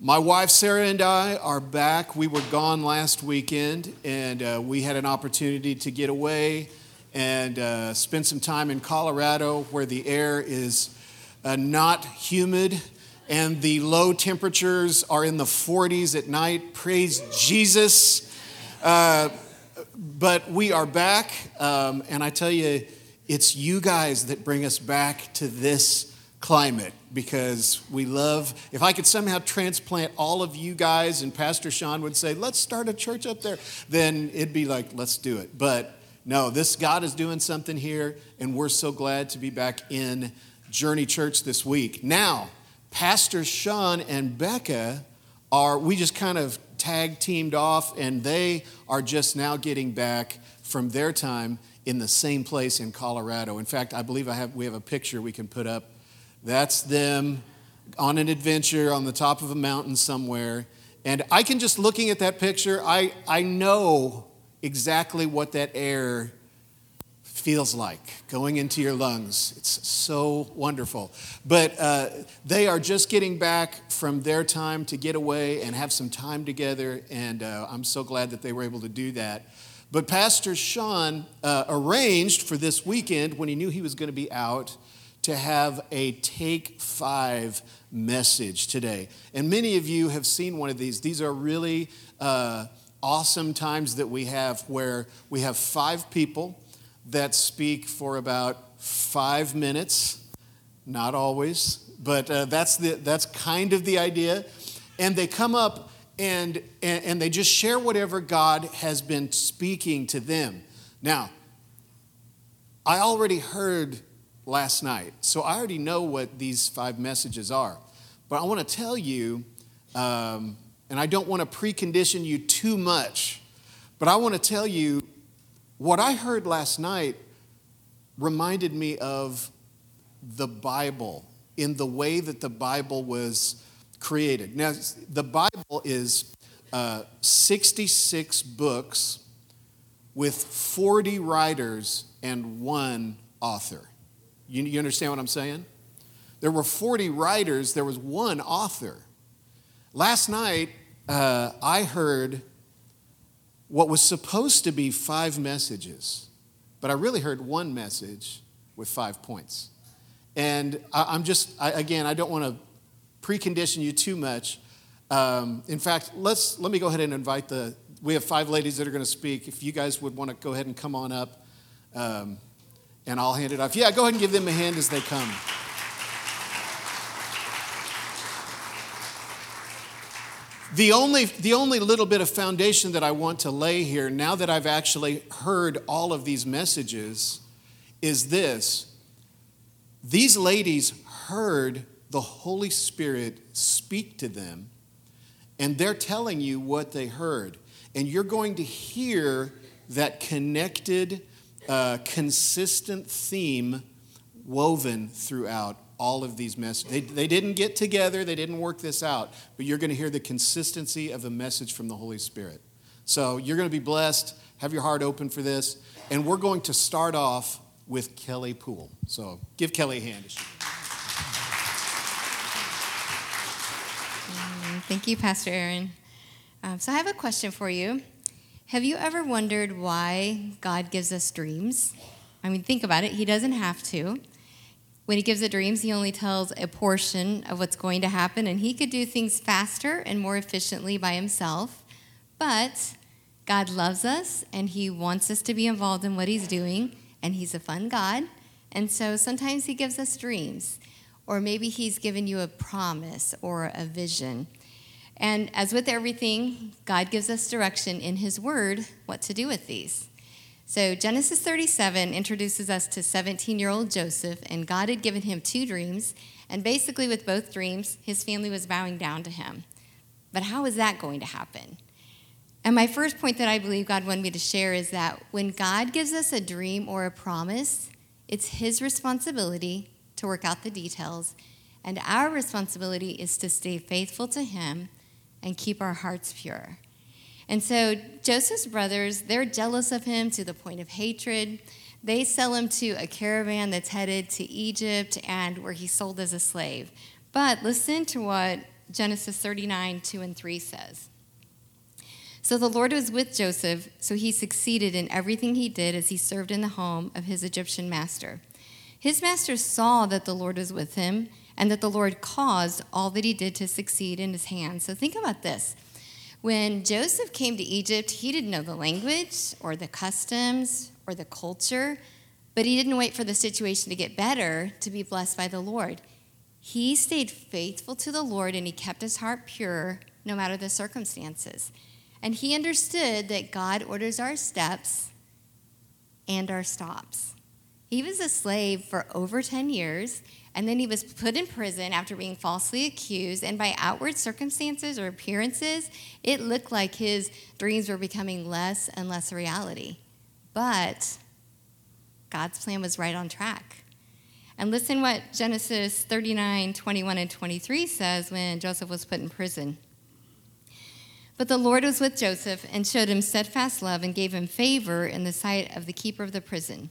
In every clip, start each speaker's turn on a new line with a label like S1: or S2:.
S1: My wife Sarah and I are back. We were gone last weekend, and uh, we had an opportunity to get away and uh, spend some time in Colorado where the air is uh, not humid and the low temperatures are in the 40s at night. Praise Jesus. Uh, but we are back, um, and I tell you, it's you guys that bring us back to this climate because we love. If I could somehow transplant all of you guys, and Pastor Sean would say, let's start a church up there, then it'd be like, let's do it. But no, this God is doing something here, and we're so glad to be back in Journey Church this week. Now, Pastor Sean and Becca are, we just kind of tag teamed off, and they are just now getting back from their time in the same place in Colorado. In fact, I believe I have, we have a picture we can put up that's them on an adventure on the top of a mountain somewhere. And I can just looking at that picture, I, I know exactly what that air feels like going into your lungs. It's so wonderful. But uh, they are just getting back from their time to get away and have some time together. And uh, I'm so glad that they were able to do that. But Pastor Sean uh, arranged for this weekend when he knew he was going to be out to have a take five message today. And many of you have seen one of these. These are really uh, awesome times that we have where we have five people that speak for about five minutes. Not always, but uh, that's, the, that's kind of the idea. And they come up and, and, and they just share whatever God has been speaking to them. Now, I already heard last night. So I already know what these five messages are. But I want to tell you, um, and I don't want to precondition you too much, but I want to tell you what I heard last night reminded me of the Bible in the way that the Bible was created. Now, the Bible is uh, 66 books with 40 writers and one author. You, you understand what I'm saying? There were 40 writers, there was one author. Last night, uh, I heard what was supposed to be five messages, but I really heard one message with five points. And I, am just, I, again, I don't want to precondition you too much. Um, in fact, let's, let me go ahead and invite the, we have five ladies that are going to speak. If you guys would want to go ahead and come on up. Um, and I'll hand it off. Yeah, go ahead and give them a hand as they come. The only, the only little bit of foundation that I want to lay here, now that I've actually heard all of these messages, is this. These ladies heard the Holy Spirit speak to them, and they're telling you what they heard. And you're going to hear that connected uh, consistent theme woven throughout all of these messages. They, they didn't get together, they didn't work this out, but you're going to hear the consistency of a message from the Holy Spirit. So you're going to be blessed. Have your heart open for this. And we're going to start off with Kelly Poole. So give Kelly a hand.
S2: Thank you, Pastor Aaron. Um, so I have a question for you. Have you ever wondered why God gives us dreams? I mean, think about it. He doesn't have to. When He gives the dreams, He only tells a portion of what's going to happen, and He could do things faster and more efficiently by Himself. But God loves us, and He wants us to be involved in what He's doing, and He's a fun God. And so sometimes He gives us dreams, or maybe He's given you a promise or a vision. And as with everything, God gives us direction in His Word what to do with these. So Genesis 37 introduces us to 17 year old Joseph, and God had given him two dreams. And basically, with both dreams, his family was bowing down to him. But how is that going to happen? And my first point that I believe God wanted me to share is that when God gives us a dream or a promise, it's His responsibility to work out the details, and our responsibility is to stay faithful to Him and keep our hearts pure. And so Joseph's brothers, they're jealous of him to the point of hatred. They sell him to a caravan that's headed to Egypt and where he's sold as a slave. But listen to what Genesis 39, 2 and 3 says. So the Lord was with Joseph, so he succeeded in everything he did as he served in the home of his Egyptian master. His master saw that the Lord was with him and that the Lord caused all that he did to succeed in his hands. So think about this. When Joseph came to Egypt, he didn't know the language or the customs or the culture, but he didn't wait for the situation to get better to be blessed by the Lord. He stayed faithful to the Lord and he kept his heart pure no matter the circumstances. And he understood that God orders our steps and our stops. He was a slave for over 10 years, and then he was put in prison after being falsely accused. And by outward circumstances or appearances, it looked like his dreams were becoming less and less a reality. But God's plan was right on track. And listen what Genesis 39, 21, and 23 says when Joseph was put in prison. But the Lord was with Joseph and showed him steadfast love and gave him favor in the sight of the keeper of the prison.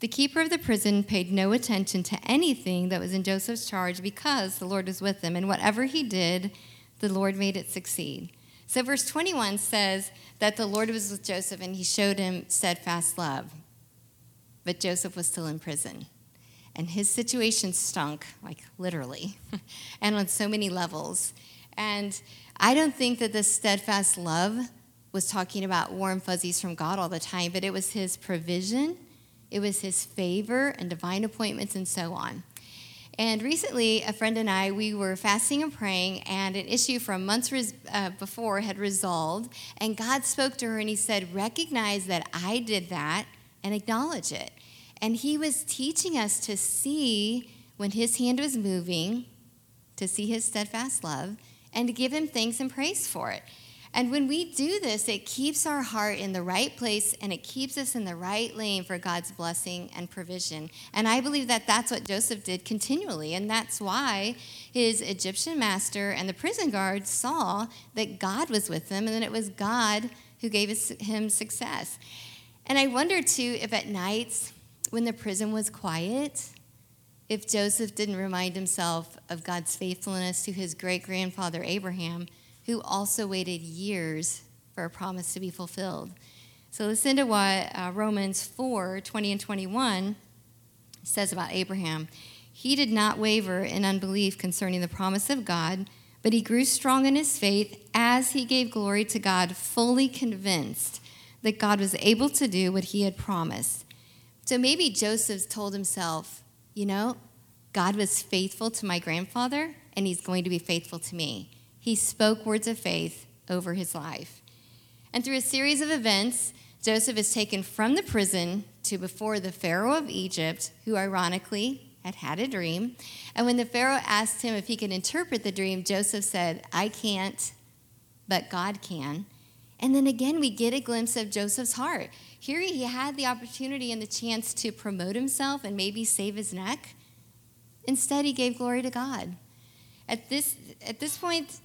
S2: The keeper of the prison paid no attention to anything that was in Joseph's charge because the Lord was with him, and whatever he did, the Lord made it succeed. So, verse 21 says that the Lord was with Joseph and he showed him steadfast love. But Joseph was still in prison. And his situation stunk, like literally, and on so many levels. And I don't think that this steadfast love was talking about warm fuzzies from God all the time, but it was his provision, it was his favor and divine appointments and so on. And recently, a friend and I, we were fasting and praying, and an issue from months res- uh, before had resolved. And God spoke to her and He said, Recognize that I did that and acknowledge it. And He was teaching us to see when His hand was moving, to see His steadfast love, and to give Him thanks and praise for it. And when we do this, it keeps our heart in the right place and it keeps us in the right lane for God's blessing and provision. And I believe that that's what Joseph did continually. And that's why his Egyptian master and the prison guards saw that God was with him and that it was God who gave him success. And I wonder too if at nights when the prison was quiet, if Joseph didn't remind himself of God's faithfulness to his great grandfather Abraham who also waited years for a promise to be fulfilled. So listen to what uh, Romans 4 20 and 21 says about Abraham. He did not waver in unbelief concerning the promise of God, but he grew strong in his faith as he gave glory to God, fully convinced that God was able to do what he had promised. So maybe Joseph told himself, you know, God was faithful to my grandfather, and he's going to be faithful to me he spoke words of faith over his life. And through a series of events, Joseph is taken from the prison to before the Pharaoh of Egypt, who ironically had had a dream. And when the Pharaoh asked him if he could interpret the dream, Joseph said, I can't, but God can. And then again, we get a glimpse of Joseph's heart. Here he had the opportunity and the chance to promote himself and maybe save his neck. Instead, he gave glory to God. At this, at this point,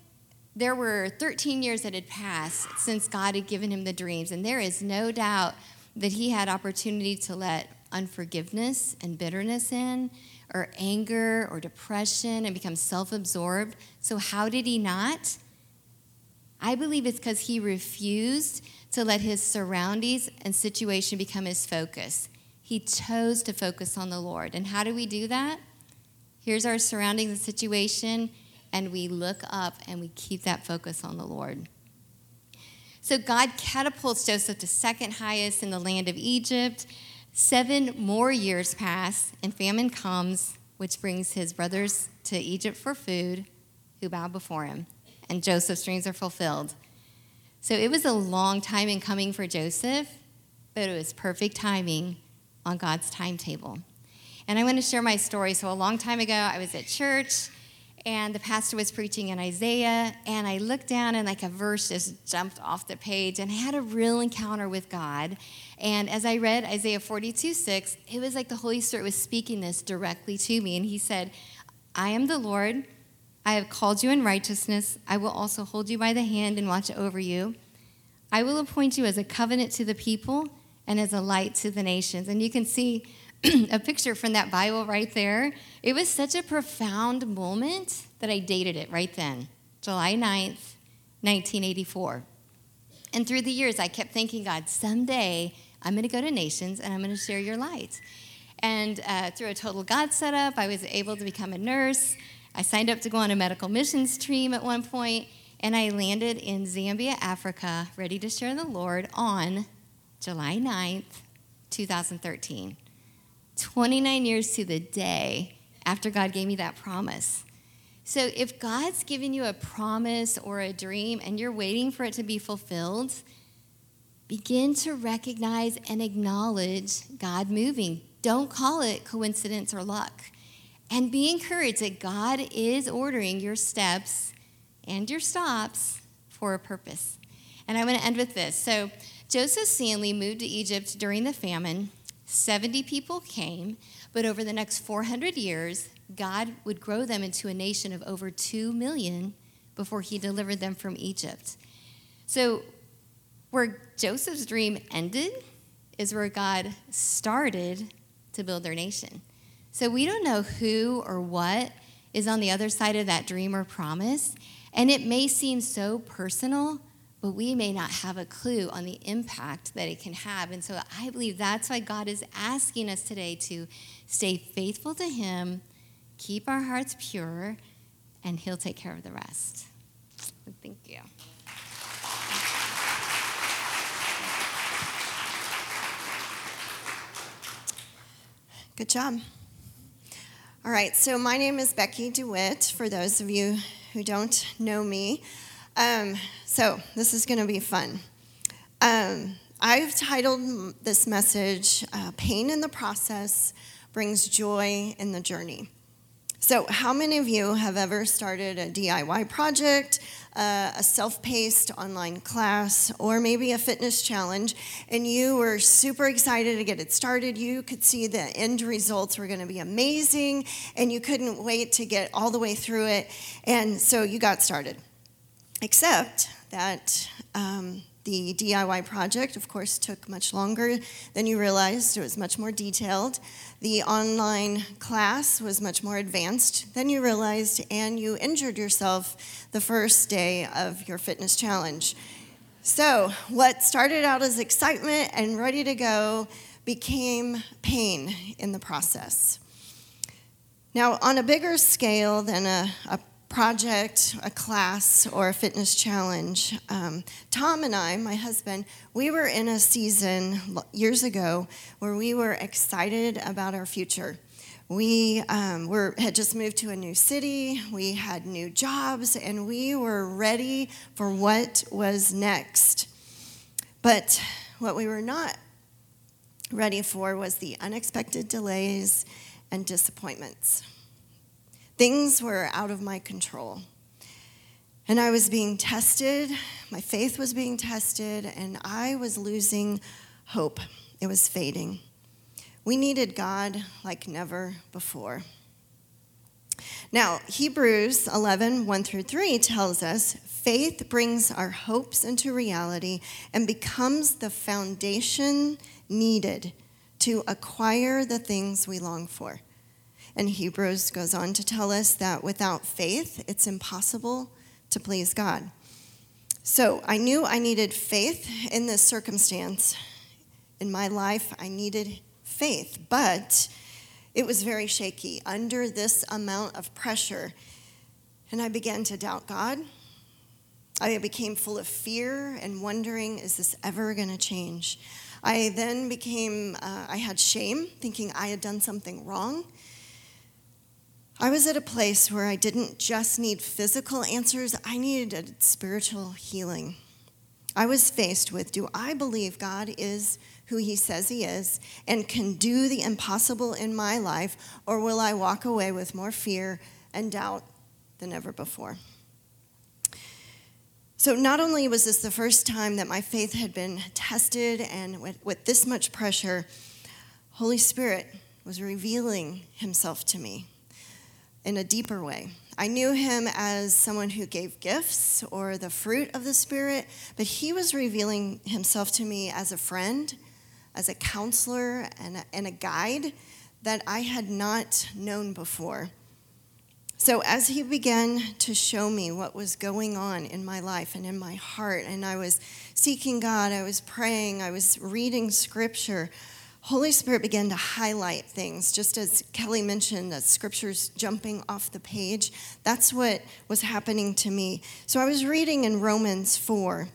S2: there were 13 years that had passed since God had given him the dreams, and there is no doubt that he had opportunity to let unforgiveness and bitterness in, or anger or depression, and become self absorbed. So, how did he not? I believe it's because he refused to let his surroundings and situation become his focus. He chose to focus on the Lord. And how do we do that? Here's our surroundings and situation and we look up and we keep that focus on the Lord. So God catapults Joseph to second highest in the land of Egypt. Seven more years pass, and famine comes, which brings his brothers to Egypt for food, who bow before him. And Joseph's dreams are fulfilled. So it was a long time in coming for Joseph, but it was perfect timing on God's timetable. And I want to share my story. So, a long time ago, I was at church and the pastor was preaching in Isaiah, and I looked down and like a verse just jumped off the page, and I had a real encounter with God. And as I read Isaiah 42 6, it was like the Holy Spirit was speaking this directly to me, and He said, I am the Lord. I have called you in righteousness. I will also hold you by the hand and watch over you. I will appoint you as a covenant to the people and as a light to the nations. And you can see a picture from that Bible right there. It was such a profound moment that I dated it right then. July 9th, 1984. And through the years, I kept thinking, God, someday I'm going to go to nations and I'm going to share your light. And uh, through a total God setup, I was able to become a nurse. I signed up to go on a medical missions team at one point, and I landed in Zambia, Africa, ready to share the Lord on July 9th, 2013. 29 years to the day after God gave me that promise. So if God's given you a promise or a dream and you're waiting for it to be fulfilled, begin to recognize and acknowledge God moving. Don't call it coincidence or luck. And be encouraged that God is ordering your steps and your stops for a purpose. And I want to end with this. So, Joseph's family moved to Egypt during the famine. 70 people came, but over the next 400 years, God would grow them into a nation of over 2 million before he delivered them from Egypt. So, where Joseph's dream ended is where God started to build their nation. So, we don't know who or what is on the other side of that dream or promise. And it may seem so personal, but we may not have a clue on the impact that it can have. And so I believe that's why God is asking us today to stay faithful to Him, keep our hearts pure, and He'll take care of the rest. Thank you.
S3: Good job. All right, so my name is Becky DeWitt, for those of you who don't know me. Um, so this is going to be fun. Um, I've titled this message, uh, Pain in the Process Brings Joy in the Journey. So, how many of you have ever started a DIY project, uh, a self paced online class, or maybe a fitness challenge, and you were super excited to get it started? You could see the end results were going to be amazing, and you couldn't wait to get all the way through it, and so you got started. Except that um, the DIY project, of course, took much longer than you realized. It was much more detailed. The online class was much more advanced than you realized, and you injured yourself the first day of your fitness challenge. So, what started out as excitement and ready to go became pain in the process. Now, on a bigger scale than a, a project, a class, or a fitness challenge. Um, Tom and I, my husband, we were in a season years ago where we were excited about our future. We um, were, had just moved to a new city, we had new jobs, and we were ready for what was next. But what we were not ready for was the unexpected delays and disappointments. Things were out of my control. And I was being tested, my faith was being tested, and I was losing hope. It was fading. We needed God like never before. Now, Hebrews 11, 1 through 3 tells us faith brings our hopes into reality and becomes the foundation needed to acquire the things we long for. And Hebrews goes on to tell us that without faith, it's impossible to please God. So I knew I needed faith in this circumstance. In my life, I needed faith, but it was very shaky under this amount of pressure. And I began to doubt God. I became full of fear and wondering, is this ever going to change? I then became, uh, I had shame, thinking I had done something wrong. I was at a place where I didn't just need physical answers, I needed spiritual healing. I was faced with do I believe God is who he says he is and can do the impossible in my life, or will I walk away with more fear and doubt than ever before? So, not only was this the first time that my faith had been tested and with, with this much pressure, Holy Spirit was revealing himself to me in a deeper way. I knew him as someone who gave gifts or the fruit of the Spirit, but he was revealing himself to me as a friend, as a counselor, and a, and a guide that I had not known before. So, as he began to show me what was going on in my life and in my heart, and I was seeking God, I was praying, I was reading scripture, Holy Spirit began to highlight things, just as Kelly mentioned, that scriptures jumping off the page. That's what was happening to me. So I was reading in Romans 4,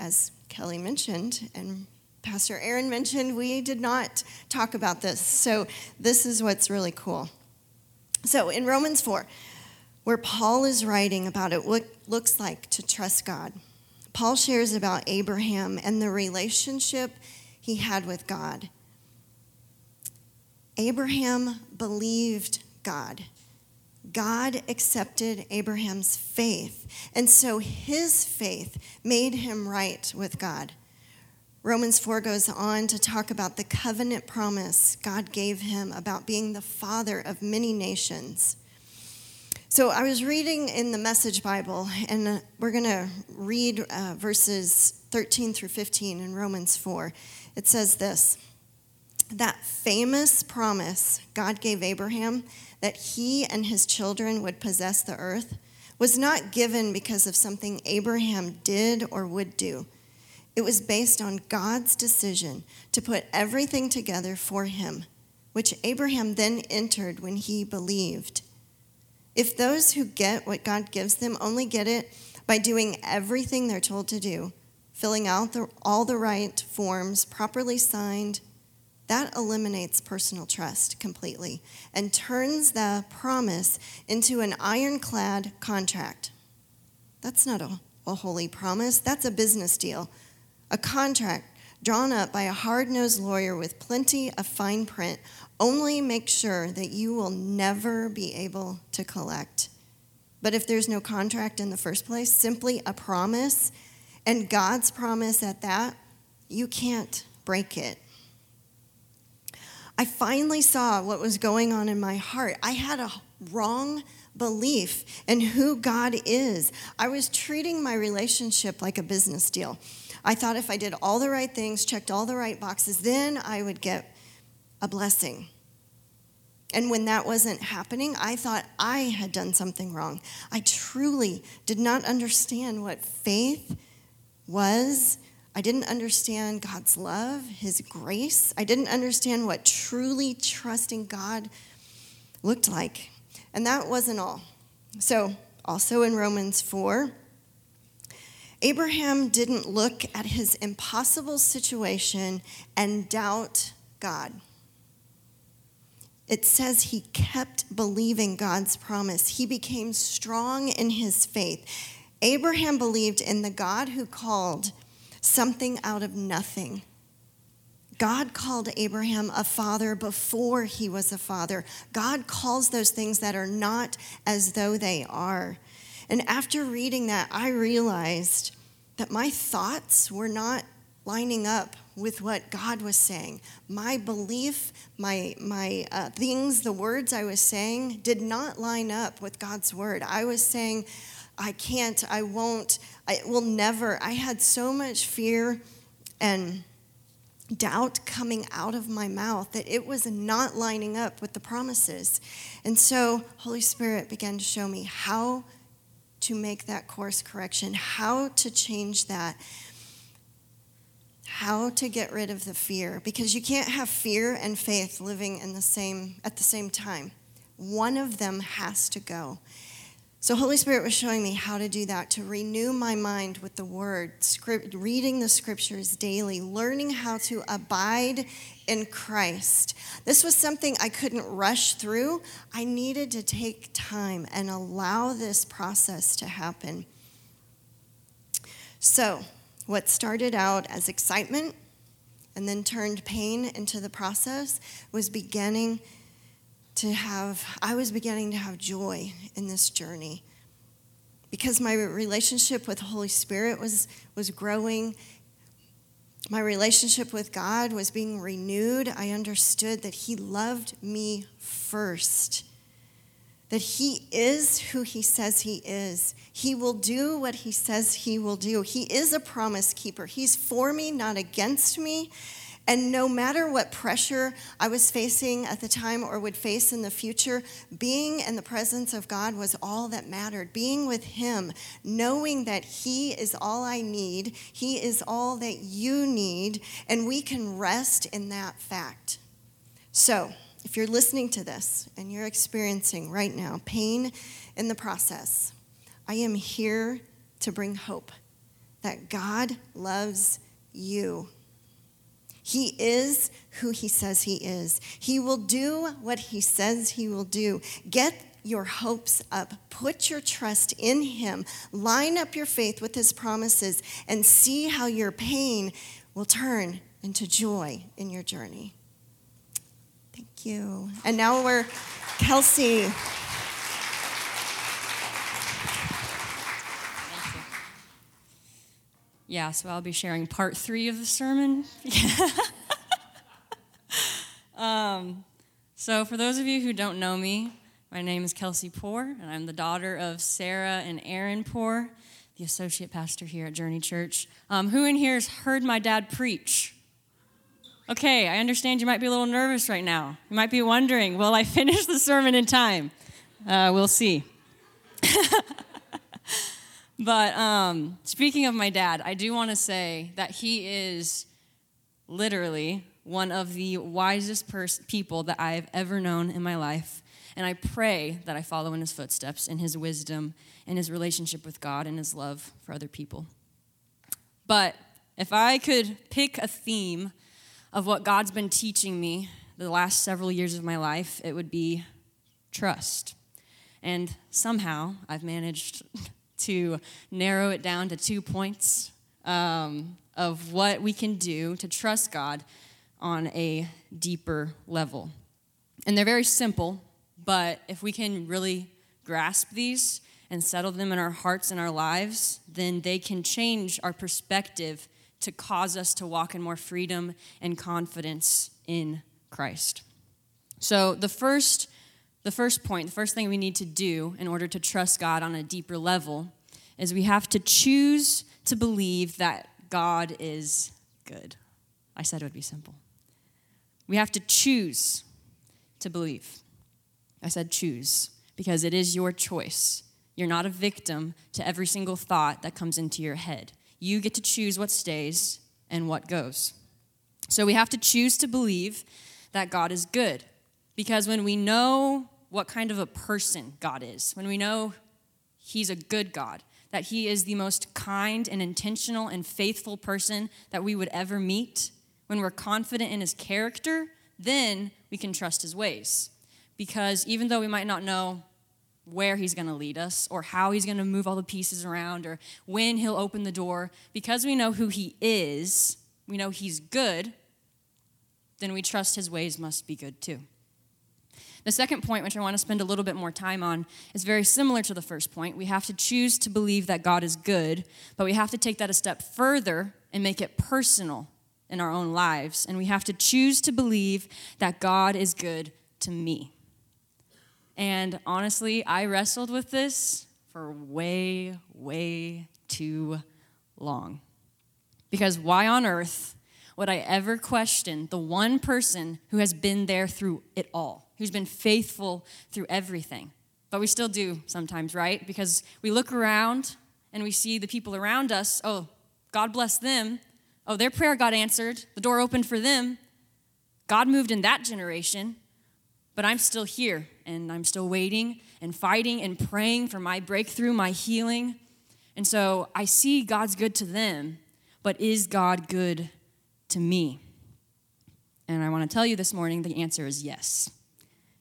S3: as Kelly mentioned, and Pastor Aaron mentioned, we did not talk about this. So this is what's really cool. So in Romans 4, where Paul is writing about it, what looks like to trust God, Paul shares about Abraham and the relationship he had with God. Abraham believed God. God accepted Abraham's faith, and so his faith made him right with God. Romans 4 goes on to talk about the covenant promise God gave him about being the father of many nations. So I was reading in the Message Bible, and uh, we're going to read uh, verses 13 through 15 in Romans 4. It says this That famous promise God gave Abraham that he and his children would possess the earth was not given because of something Abraham did or would do it was based on God's decision to put everything together for him, which Abraham then entered when he believed. If those who get what God gives them only get it by doing everything they're told to do, filling out the, all the right forms, properly signed, that eliminates personal trust completely and turns the promise into an ironclad contract. That's not a, a holy promise, that's a business deal a contract drawn up by a hard nosed lawyer with plenty of fine print only makes sure that you will never be able to collect. But if there's no contract in the first place, simply a promise, and God's promise at that, you can't break it. I finally saw what was going on in my heart. I had a wrong belief in who God is. I was treating my relationship like a business deal. I thought if I did all the right things, checked all the right boxes, then I would get a blessing. And when that wasn't happening, I thought I had done something wrong. I truly did not understand what faith was. I didn't understand God's love, His grace. I didn't understand what truly trusting God looked like. And that wasn't all. So, also in Romans 4, Abraham didn't look at his impossible situation and doubt God. It says he kept believing God's promise. He became strong in his faith. Abraham believed in the God who called something out of nothing. God called Abraham a father before he was a father. God calls those things that are not as though they are. And after reading that, I realized that my thoughts were not lining up with what God was saying. My belief, my, my uh, things, the words I was saying did not line up with God's word. I was saying, I can't, I won't, I will never. I had so much fear and doubt coming out of my mouth that it was not lining up with the promises. And so, Holy Spirit began to show me how to make that course correction, how to change that, how to get rid of the fear because you can't have fear and faith living in the same at the same time. One of them has to go. So Holy Spirit was showing me how to do that to renew my mind with the word, script, reading the scriptures daily, learning how to abide in Christ. This was something I couldn't rush through. I needed to take time and allow this process to happen. So, what started out as excitement and then turned pain into the process was beginning to have, I was beginning to have joy in this journey because my relationship with the Holy Spirit was, was growing. My relationship with God was being renewed. I understood that He loved me first, that He is who He says He is. He will do what He says He will do. He is a promise keeper. He's for me, not against me. And no matter what pressure I was facing at the time or would face in the future, being in the presence of God was all that mattered. Being with Him, knowing that He is all I need, He is all that you need, and we can rest in that fact. So, if you're listening to this and you're experiencing right now pain in the process, I am here to bring hope that God loves you. He is who he says he is. He will do what he says he will do. Get your hopes up. Put your trust in him. Line up your faith with his promises and see how your pain will turn into joy in your journey. Thank you. And now we're Kelsey.
S4: Yeah, so I'll be sharing part three of the sermon. um, so, for those of you who don't know me, my name is Kelsey Poor, and I'm the daughter of Sarah and Aaron Poor, the associate pastor here at Journey Church. Um, who in here has heard my dad preach? Okay, I understand you might be a little nervous right now. You might be wondering, will I finish the sermon in time? Uh, we'll see. But um, speaking of my dad, I do want to say that he is literally one of the wisest pers- people that I've ever known in my life. And I pray that I follow in his footsteps, in his wisdom, in his relationship with God, and his love for other people. But if I could pick a theme of what God's been teaching me the last several years of my life, it would be trust. And somehow I've managed to narrow it down to two points um, of what we can do to trust God on a deeper level. And they're very simple, but if we can really grasp these and settle them in our hearts and our lives, then they can change our perspective to cause us to walk in more freedom and confidence in Christ. So, the first the first point, the first thing we need to do in order to trust God on a deeper level is we have to choose to believe that God is good. I said it would be simple. We have to choose to believe. I said choose because it is your choice. You're not a victim to every single thought that comes into your head. You get to choose what stays and what goes. So we have to choose to believe that God is good because when we know what kind of a person God is, when we know He's a good God, that He is the most kind and intentional and faithful person that we would ever meet, when we're confident in His character, then we can trust His ways. Because even though we might not know where He's going to lead us, or how He's going to move all the pieces around, or when He'll open the door, because we know who He is, we know He's good, then we trust His ways must be good too. The second point, which I want to spend a little bit more time on, is very similar to the first point. We have to choose to believe that God is good, but we have to take that a step further and make it personal in our own lives. And we have to choose to believe that God is good to me. And honestly, I wrestled with this for way, way too long. Because why on earth would I ever question the one person who has been there through it all? Who's been faithful through everything. But we still do sometimes, right? Because we look around and we see the people around us. Oh, God bless them. Oh, their prayer got answered. The door opened for them. God moved in that generation. But I'm still here and I'm still waiting and fighting and praying for my breakthrough, my healing. And so I see God's good to them, but is God good to me? And I want to tell you this morning the answer is yes.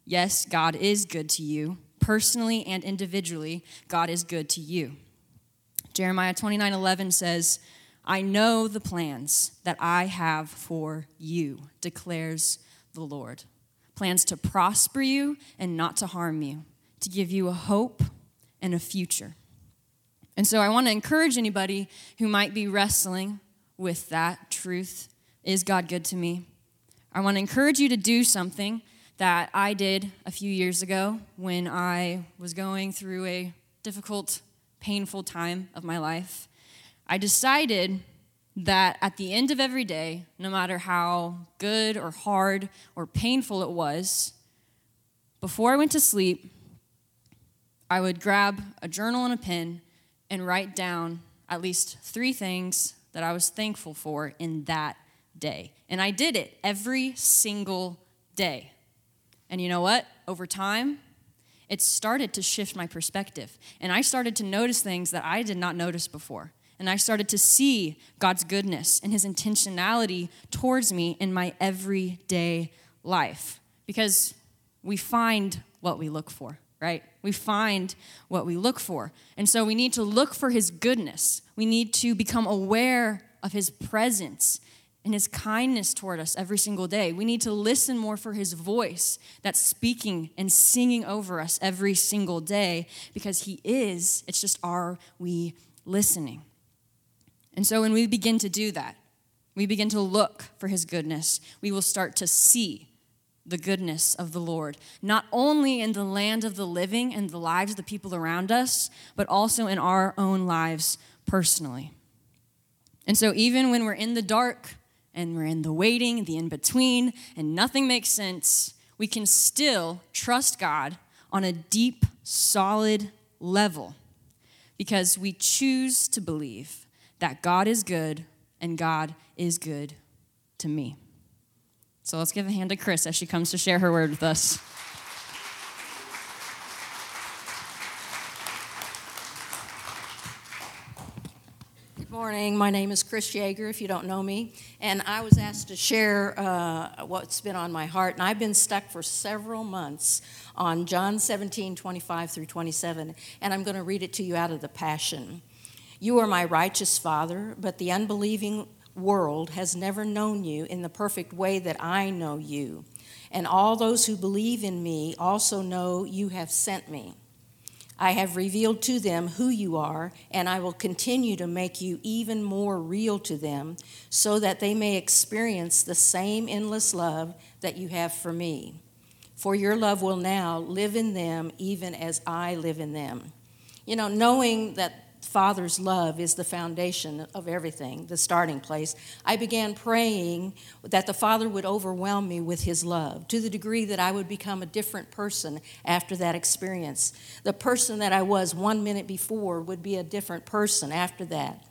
S4: Yes, God is good to you. Personally and individually, God is good to you. Jeremiah 29 11 says, I know the plans that I have for you, declares the Lord. Plans to prosper you and not to harm you, to give you a hope and a future. And so I want to encourage anybody who might be wrestling with that truth is God good to me? I want to encourage you to do something that I did a few years ago when I was going through a difficult, painful time of my life. I decided that at the end of every day, no matter how good or hard or painful it was, before I went to sleep, I would grab a journal and a pen and write down at least three things that I was thankful for in that day. And I did it every single day. And you know what? Over time, it started to shift my perspective. And I started to notice things that I did not notice before. And I started to see God's goodness and his intentionality towards me in my everyday life. Because we find what we look for, right? We find what we look for. And so we need to look for his goodness. We need to become aware of his presence and his kindness toward us every single day. We need to listen more for his voice that's speaking and singing over us every single day because he is. It's just are we listening? And so when we begin to do that, we begin to look for his goodness, we will start to see the goodness of the Lord, not only in the land of the living and the lives of the people around us, but also in our own lives personally. And so, even when we're in the dark, and we're in the waiting, the in between, and nothing makes sense, we can still trust God on a deep, solid level because we choose to believe that God is good and God is good to me. So let's give a hand to Chris as she comes to share her word with us.
S5: Morning. My name is Chris Yeager, if you don't know me. And I was asked to share uh, what's been on my heart. And I've been stuck for several months on John 17, 25 through 27. And I'm going to read it to you out of the Passion. You are my righteous Father, but the unbelieving world has never known you in the perfect way that I know you. And all those who believe in me also know you have sent me. I have revealed to them who you are, and I will continue to make you even more real to them so that they may experience the same endless love that you have for me. For your love will now live in them even as I live in them. You know, knowing that Father's love is the foundation of everything, the starting place, I began praying that the Father would overwhelm me with His love to the degree that I would become a different person after that experience. The person that I was one minute before would be a different person after that.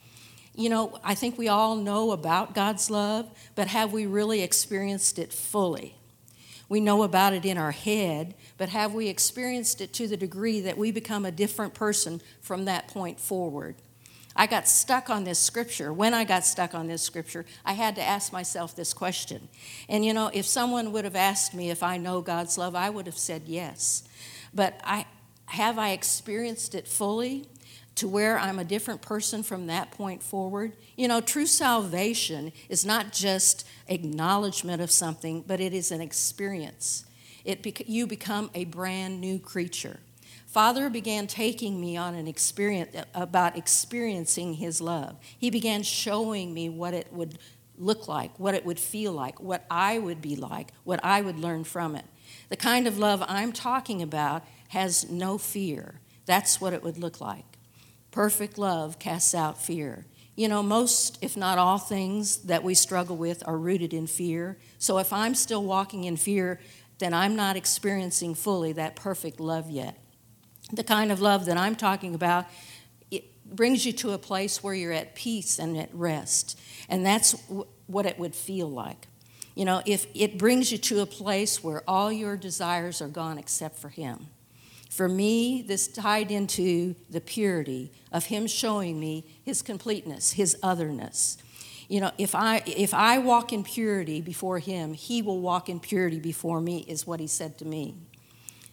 S5: You know, I think we all know about God's love, but have we really experienced it fully? We know about it in our head, but have we experienced it to the degree that we become a different person from that point forward? I got stuck on this scripture. When I got stuck on this scripture, I had to ask myself this question. And you know, if someone would have asked me if I know God's love, I would have said yes. But I have I experienced it fully? To where I'm a different person from that point forward. You know, true salvation is not just acknowledgement of something, but it is an experience. It bec- you become a brand new creature. Father began taking me on an experience uh, about experiencing his love. He began showing me what it would look like, what it would feel like, what I would be like, what I would learn from it. The kind of love I'm talking about has no fear. That's what it would look like. Perfect love casts out fear. You know, most, if not all things that we struggle with are rooted in fear. So if I'm still walking in fear, then I'm not experiencing fully that perfect love yet. The kind of love that I'm talking about, it brings you to a place where you're at peace and at rest. And that's w- what it would feel like. You know, if it brings you to a place where all your desires are gone except for Him. For me, this tied into the purity of Him showing me His completeness, His otherness. You know, if I, if I walk in purity before Him, He will walk in purity before me, is what He said to me.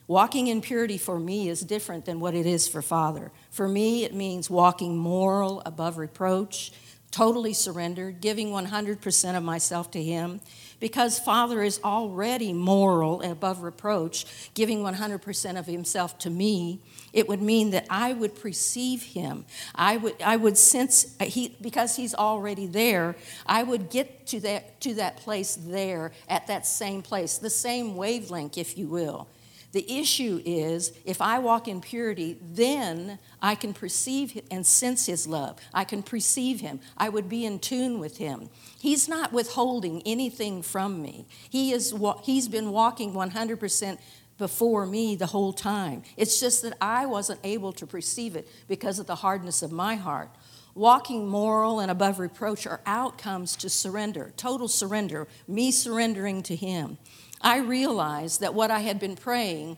S5: Walking in purity for me is different than what it is for Father. For me, it means walking moral above reproach, totally surrendered, giving 100% of myself to Him, because Father is already moral and above reproach, giving 100% of himself to me, it would mean that I would perceive him. I would, I would sense, uh, he, because he's already there, I would get to that, to that place there at that same place, the same wavelength, if you will. The issue is if I walk in purity, then I can perceive and sense His love. I can perceive Him. I would be in tune with Him. He's not withholding anything from me. He is, he's been walking 100% before me the whole time. It's just that I wasn't able to perceive it because of the hardness of my heart. Walking moral and above reproach are outcomes to surrender, total surrender, me surrendering to Him. I realized that what I had been praying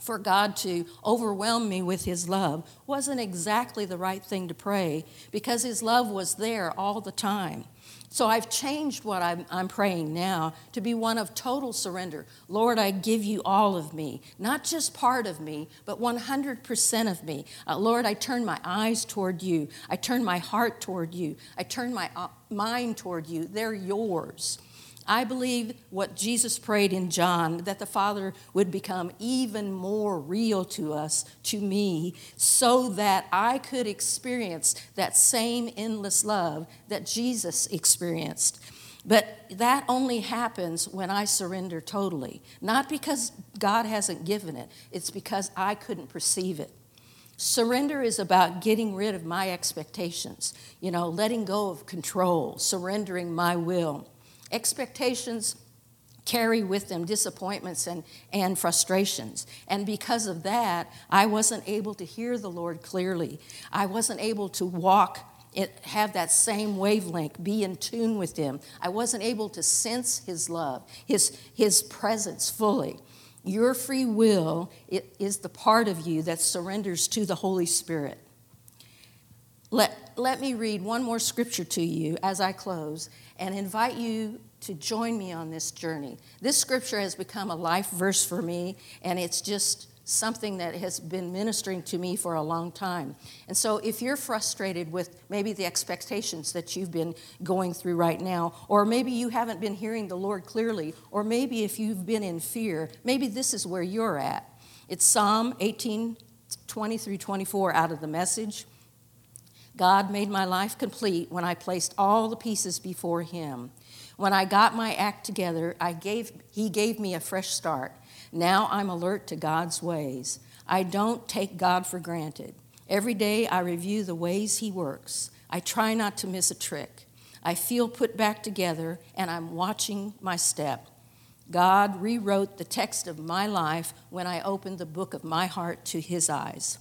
S5: for God to overwhelm me with His love wasn't exactly the right thing to pray because His love was there all the time. So I've changed what I'm, I'm, praying now to be one of total surrender. Lord, I give you all of me, not just part of me, but 100% of me. Uh, Lord, I turn my eyes toward you. I turn my heart toward you. I turn my uh, mind toward you. They're yours. I believe what Jesus prayed in John that the Father would become even more real to us, to me, so that I could experience that same endless love that Jesus experienced. But that only happens when I surrender totally. Not because God hasn't given it, it's because I couldn't perceive it. Surrender is about getting rid of my expectations, you know, letting go of control, surrendering my will. Expectations carry with them disappointments and, and frustrations. And because of that, I wasn't able to hear the Lord clearly. I wasn't able to walk, it, have that same wavelength, be in tune with Him. I wasn't able to sense His love, His, his presence fully. Your free will is the part of you that surrenders to the Holy Spirit. Let, let me read one more scripture to you as I close and invite you to join me on this journey. This scripture has become a life verse for me, and it's just something that has been ministering to me for a long time. And so, if you're frustrated with maybe the expectations that you've been going through right now, or maybe you haven't been hearing the Lord clearly, or maybe if you've been in fear, maybe this is where you're at. It's Psalm 18 20 through 24 out of the message. God made my life complete when I placed all the pieces before Him. When I got my act together, I gave, He gave me a fresh start. Now I'm alert to God's ways. I don't take God for granted. Every day I review the ways He works. I try not to miss a trick. I feel put back together and I'm watching my step. God rewrote the text of my life when I opened the book of my heart to His eyes.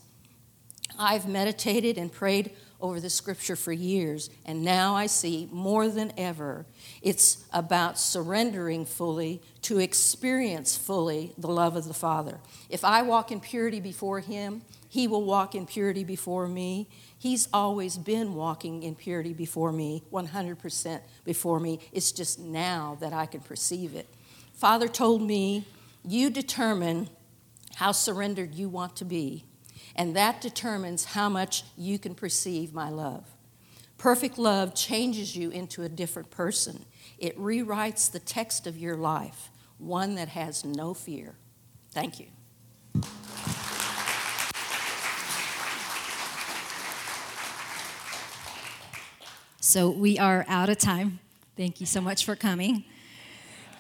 S5: I've meditated and prayed over the scripture for years, and now I see more than ever it's about surrendering fully to experience fully the love of the Father. If I walk in purity before Him, He will walk in purity before me. He's always been walking in purity before me, 100% before me. It's just now that I can perceive it. Father told me, You determine how surrendered you want to be and that determines how much you can perceive my love. Perfect love changes you into a different person. It rewrites the text of your life, one that has no fear. Thank you.
S6: So we are out of time. Thank you so much for coming.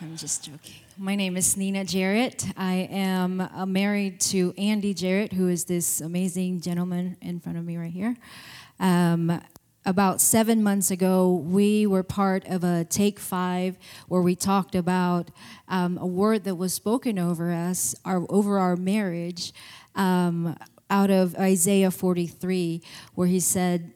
S6: I'm just joking. My name is Nina Jarrett. I am uh, married to Andy Jarrett, who is this amazing gentleman in front of me right here. Um, about seven months ago, we were part of a Take Five where we talked about um, a word that was spoken over us, our, over our marriage, um, out of Isaiah 43, where he said,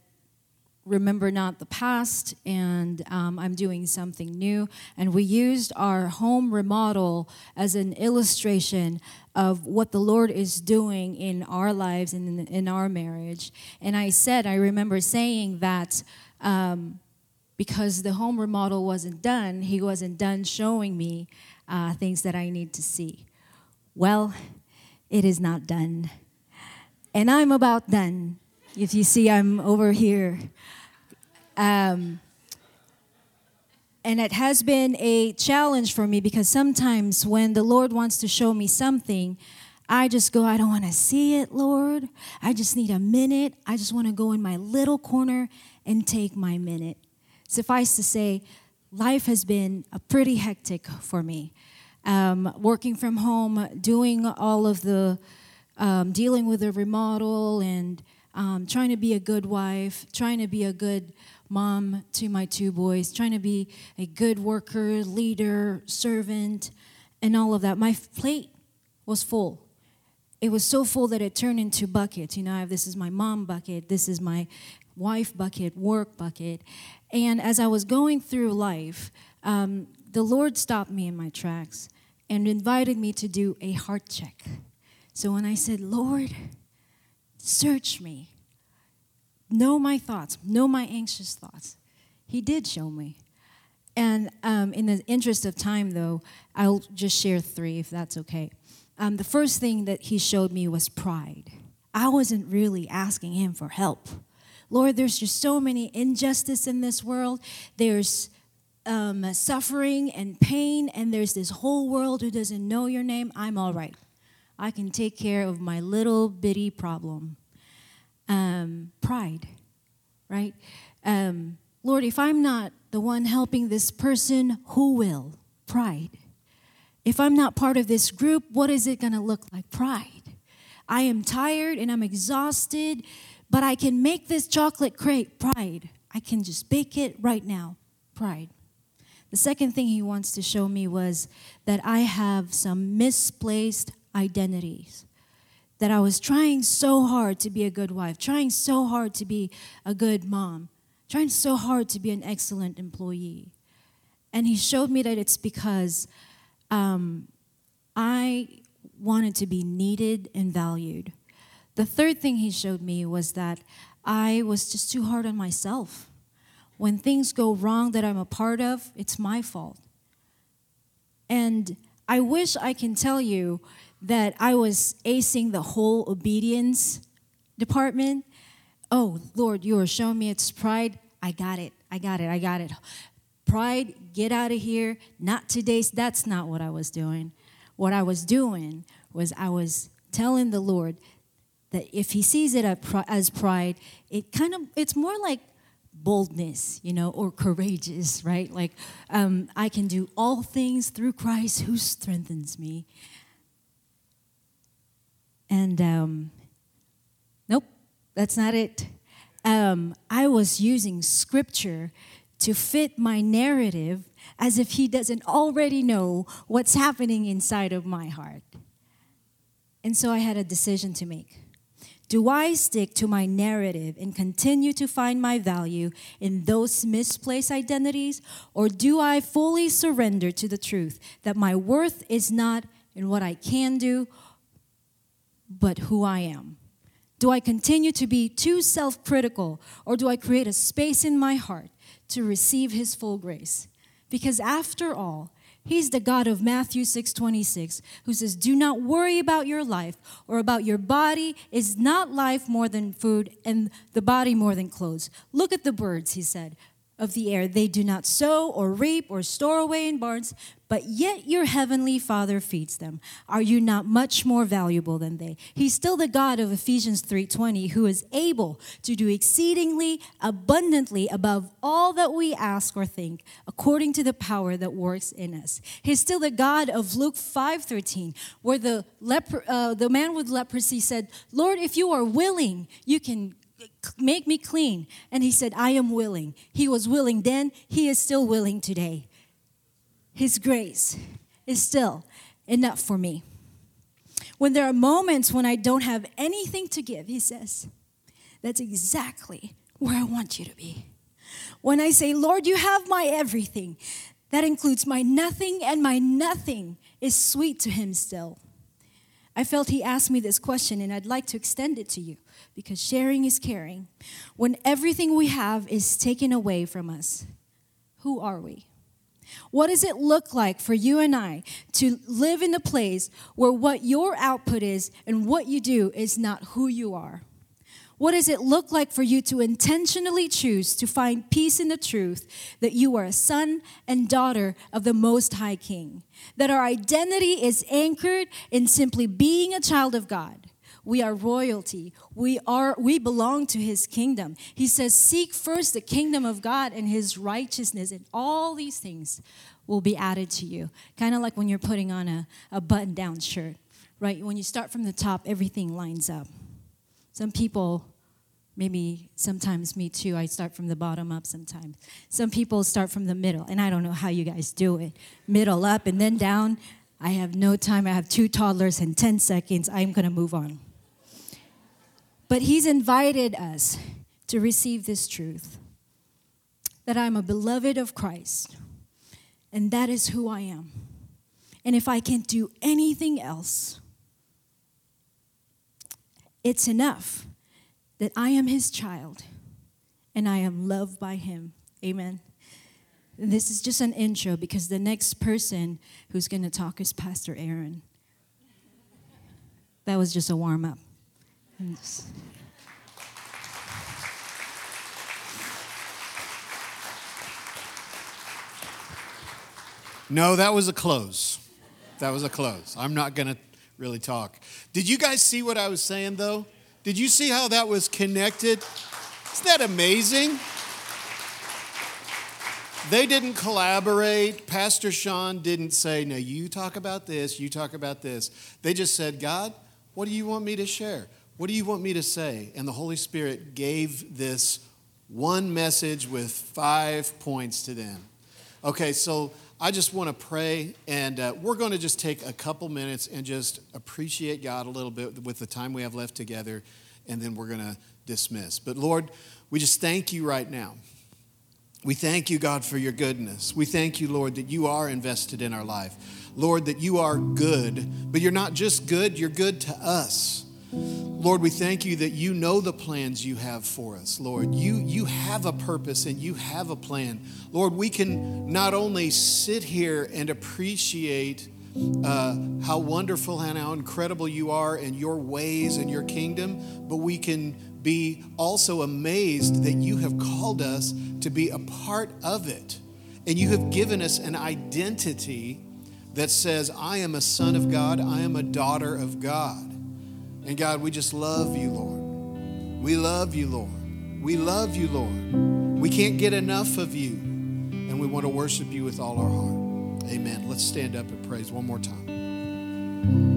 S6: remember not the past and um, i'm doing something new. And we used our home remodel as an illustration of what the lord is doing in our lives and in, in our marriage. And i said i remember saying that um, because the home remodel wasn't done he wasn't done showing me uh, things that i need to see. Well it is not done. And i'm about done if you see i'm over here um, and it has been a challenge for me because sometimes when the Lord wants to show me something, I just go, I don't want to see it, Lord. I just need a minute. I just want to go in my little corner and take my minute. Suffice to say, life has been a pretty hectic for me. um, working from home, doing all of the um, dealing with the remodel and um, trying to be a good wife, trying to be a good mom to my two boys, trying to be a good worker, leader, servant, and all of that. My plate was full. It was so full that it turned into buckets. You know, have, this is my mom bucket, this is my wife bucket, work bucket. And as I was going through life, um, the Lord stopped me in my tracks and invited me to do a heart check. So when I said, Lord, search me, know my thoughts, know my anxious thoughts, He did show me. And um, in the interest of time, though, I'll just share three if that's okay. Um, the first thing that He showed me was pride. I wasn't really asking Him for help. Lord, there's just so many injustice in this world. There's um, suffering and pain, and there's this whole world who doesn't know your name. I'm all right. I can take care of my little bitty problem. Um, pride, right? Um, Lord, if I'm not the one helping this person, who will? Pride. If I'm not part of this group, what is it going to look like? Pride. I am tired and I'm exhausted, but I can make this chocolate crepe. Pride. I can just bake it right now. Pride. The second thing he wants to show me was that I have some misplaced identities. That I was trying so hard to be a good wife, trying so hard to be a good mom, trying so hard to be an excellent employee. And he showed me that it's because um, I wanted to be needed and valued. The third thing he showed me was that I was just too hard on myself. When things go wrong that I'm a part of, it's my fault. And I wish I can tell you that I was acing the whole obedience department. Oh, Lord, you are showing me it's pride. I got it. I got it. I got it. Pride, get out of here. Not today. That's not what I was doing. What I was doing was I was telling the Lord that if he sees it as pride, it kind of it's more like boldness, you know, or courageous, right? Like um, I can do all things through Christ who strengthens me. And um, nope, that's not it. Um, I was using scripture to fit my narrative as if he doesn't already know what's happening inside of my heart. And so I had a decision to make. Do I stick to my narrative and continue to find my value in those misplaced identities? Or do I fully surrender to the truth that my worth is not in what I can do but who I am? Do I continue to be too self critical, or do I create a space in my heart to receive His full grace? Because after all, He's the God of Matthew 6:26 who says, "Do not worry about your life or about your body. Is not life more than food and the body more than clothes? Look at the birds," he said of the air. They do not sow or reap or store away in barns, but yet your heavenly Father feeds them. Are you not much more valuable than they? He's still the God of Ephesians 3:20 who is able to do exceedingly abundantly above all that we ask or think, according to the power that works in us. He's still the God of Luke 5:13 where the leper, uh, the man with leprosy said, "Lord, if you are willing, you can make me clean. And he said, I am willing. He was willing then, he is still willing today. His grace is still enough for me. When there are moments when I don't have anything to give, he says, that's exactly where I want you to be. When I say, Lord, you have my everything, that includes my nothing, and my nothing is sweet to him still. I felt he asked me this question, and I'd like to extend it to you because sharing is caring. When everything we have is taken away from us, who are we? What does it look like for you and I to live in a place where what your output is and what you do is not who you are? What does it look like for you to intentionally choose to find peace in the truth that you are a son and daughter of the Most High King? That our identity is anchored in simply being a child of God. We are royalty. We are we belong to his kingdom. He says, "Seek first the kingdom of God and his righteousness, and all these things will be added to you." Kind of like when you're putting on a, a button-down shirt, right? When you start from the top, everything lines up. Some people maybe sometimes me too i start from the bottom up sometimes. Some people start from the middle and i don't know how you guys do it. Middle up and then down i have no time i have two toddlers in 10 seconds i'm going to move on. But he's invited us to receive this truth that i'm a beloved of christ and that is who i am. And if i can't do anything else it's enough that I am his child and I am loved by him. Amen. This is just an intro because the next person who's going to talk is Pastor Aaron. That was just a warm up.
S1: No, that was a close. That was a close. I'm not going to really talk. Did you guys see what I was saying, though? Did you see how that was connected? Isn't that amazing? They didn't collaborate. Pastor Sean didn't say, No, you talk about this, you talk about this. They just said, God, what do you want me to share? What do you want me to say? And the Holy Spirit gave this one message with five points to them. Okay, so I just want to pray, and uh, we're going to just take a couple minutes and just appreciate God a little bit with the time we have left together, and then we're going to dismiss. But Lord, we just thank you right now. We thank you, God, for your goodness. We thank you, Lord, that you are invested in our life. Lord, that you are good, but you're not just good, you're good to us. Lord, we thank you that you know the plans you have for us, Lord. You, you have a purpose and you have a plan. Lord, we can not only sit here and appreciate uh, how wonderful and how incredible you are in your ways and your kingdom, but we can be also amazed that you have called us to be a part of it. And you have given us an identity that says, I am a son of God, I am a daughter of God. And God, we just love you, Lord. We love you, Lord. We love you, Lord. We can't get enough of you. And we want to worship you with all our heart. Amen. Let's stand up and praise one more time.